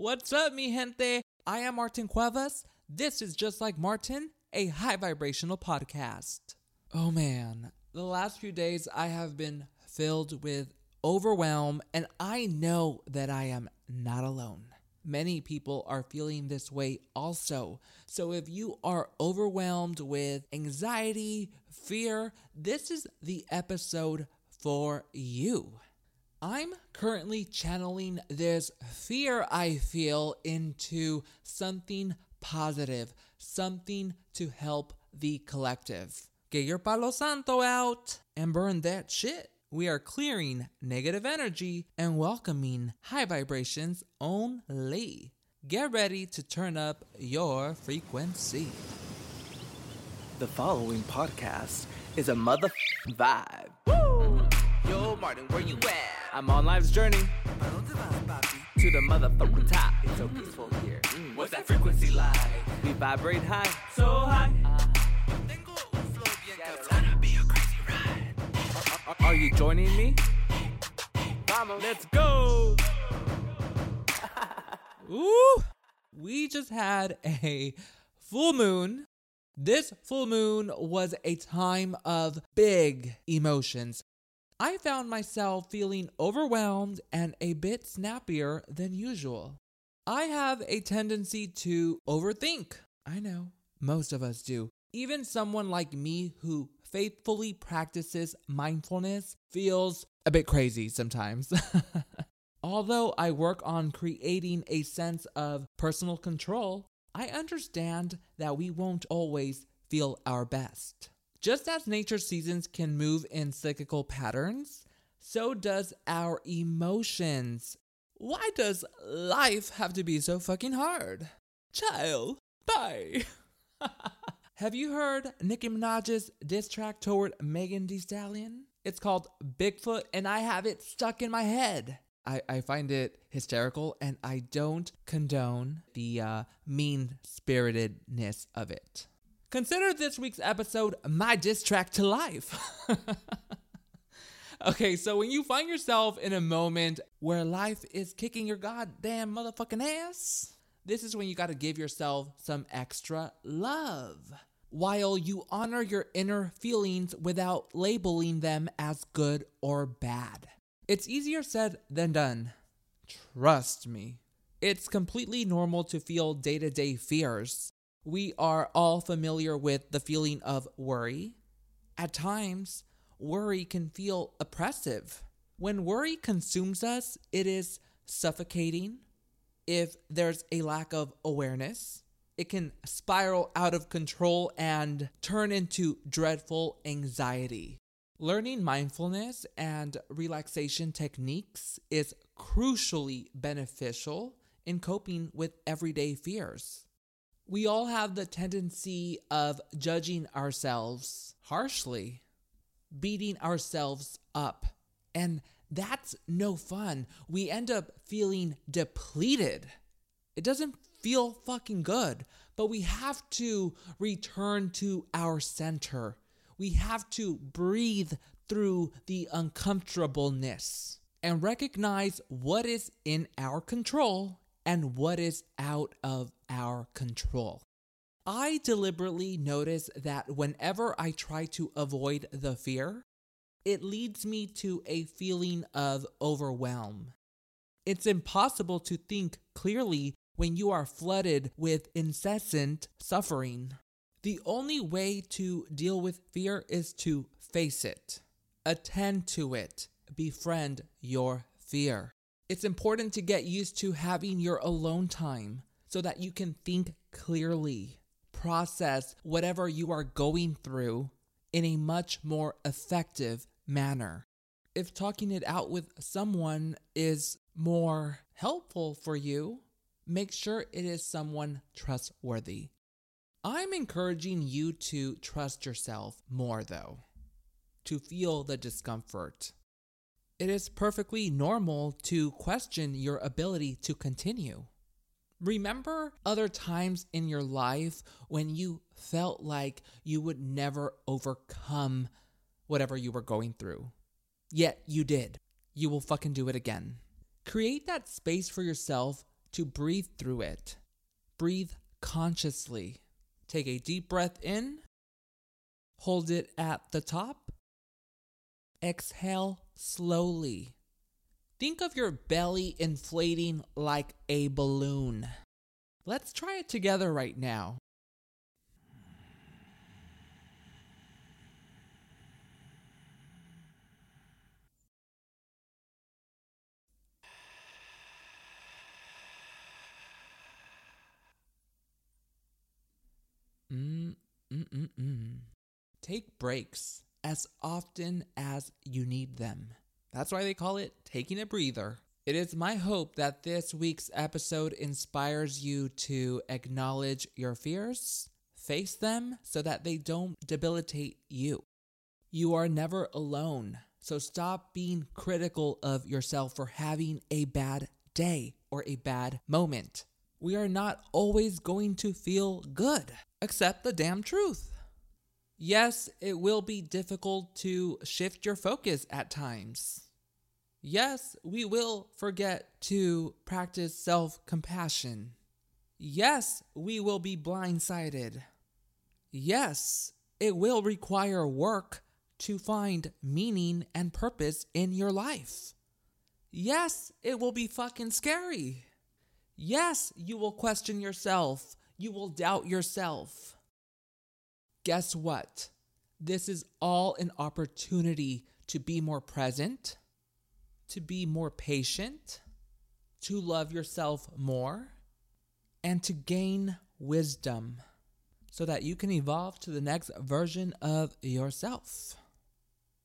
What's up, mi gente? I am Martin Cuevas. This is Just Like Martin, a high vibrational podcast. Oh man, the last few days I have been filled with overwhelm, and I know that I am not alone. Many people are feeling this way also. So if you are overwhelmed with anxiety, fear, this is the episode for you. I'm currently channeling this fear I feel into something positive, something to help the collective. Get your Palo Santo out and burn that shit. We are clearing negative energy and welcoming high vibrations only. Get ready to turn up your frequency. The following podcast is a mother vibe. Woo! Yo, Martin, where you at? I'm on life's journey to the motherfucking top. It's so peaceful here. Mm, what's that frequency like? We vibrate high, so high. Are, are you joining me? Vamos. Let's go. Ooh, we just had a full moon. This full moon was a time of big emotions. I found myself feeling overwhelmed and a bit snappier than usual. I have a tendency to overthink. I know, most of us do. Even someone like me who faithfully practices mindfulness feels a bit crazy sometimes. Although I work on creating a sense of personal control, I understand that we won't always feel our best. Just as nature seasons can move in cyclical patterns, so does our emotions. Why does life have to be so fucking hard? Child, bye. have you heard Nicki Minaj's diss track toward Megan Thee Stallion? It's called Bigfoot, and I have it stuck in my head. I, I find it hysterical, and I don't condone the uh, mean spiritedness of it. Consider this week's episode my diss track to life. okay, so when you find yourself in a moment where life is kicking your goddamn motherfucking ass, this is when you gotta give yourself some extra love while you honor your inner feelings without labeling them as good or bad. It's easier said than done. Trust me. It's completely normal to feel day to day fears we are all familiar with the feeling of worry. At times, worry can feel oppressive. When worry consumes us, it is suffocating. If there's a lack of awareness, it can spiral out of control and turn into dreadful anxiety. Learning mindfulness and relaxation techniques is crucially beneficial in coping with everyday fears we all have the tendency of judging ourselves harshly, beating ourselves up. And that's no fun. We end up feeling depleted. It doesn't feel fucking good, but we have to return to our center. We have to breathe through the uncomfortableness and recognize what is in our control and what is out of our control. I deliberately notice that whenever I try to avoid the fear, it leads me to a feeling of overwhelm. It's impossible to think clearly when you are flooded with incessant suffering. The only way to deal with fear is to face it, attend to it, befriend your fear. It's important to get used to having your alone time so that you can think clearly, process whatever you are going through in a much more effective manner. If talking it out with someone is more helpful for you, make sure it is someone trustworthy. I'm encouraging you to trust yourself more, though, to feel the discomfort it is perfectly normal to question your ability to continue. Remember other times in your life when you felt like you would never overcome whatever you were going through. Yet you did. You will fucking do it again. Create that space for yourself to breathe through it. Breathe consciously. Take a deep breath in, hold it at the top, exhale slowly. Think of your belly inflating like a balloon. Let's try it together right now. Mm, mm, mm, mm. Take breaks as often as you need them. That's why they call it taking a breather. It is my hope that this week's episode inspires you to acknowledge your fears, face them so that they don't debilitate you. You are never alone, so stop being critical of yourself for having a bad day or a bad moment. We are not always going to feel good. Accept the damn truth. Yes, it will be difficult to shift your focus at times. Yes, we will forget to practice self compassion. Yes, we will be blindsided. Yes, it will require work to find meaning and purpose in your life. Yes, it will be fucking scary. Yes, you will question yourself. You will doubt yourself. Guess what? This is all an opportunity to be more present, to be more patient, to love yourself more, and to gain wisdom so that you can evolve to the next version of yourself.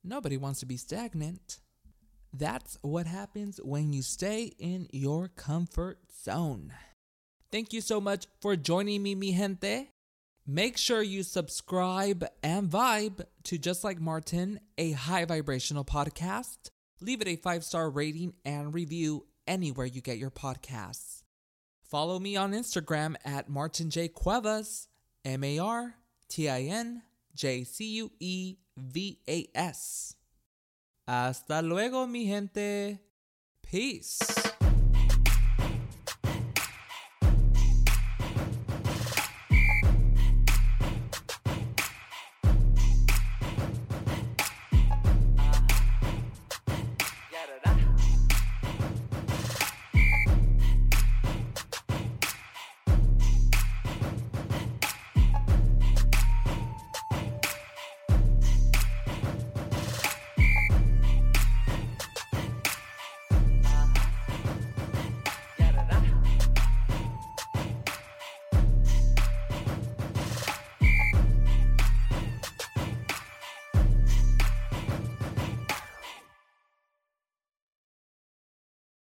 Nobody wants to be stagnant. That's what happens when you stay in your comfort zone. Thank you so much for joining me, mi gente. Make sure you subscribe and vibe to Just Like Martin, a high vibrational podcast. Leave it a five star rating and review anywhere you get your podcasts. Follow me on Instagram at Martin J. Cuevas, M A R T I N J C U E V A S. Hasta luego, mi gente. Peace.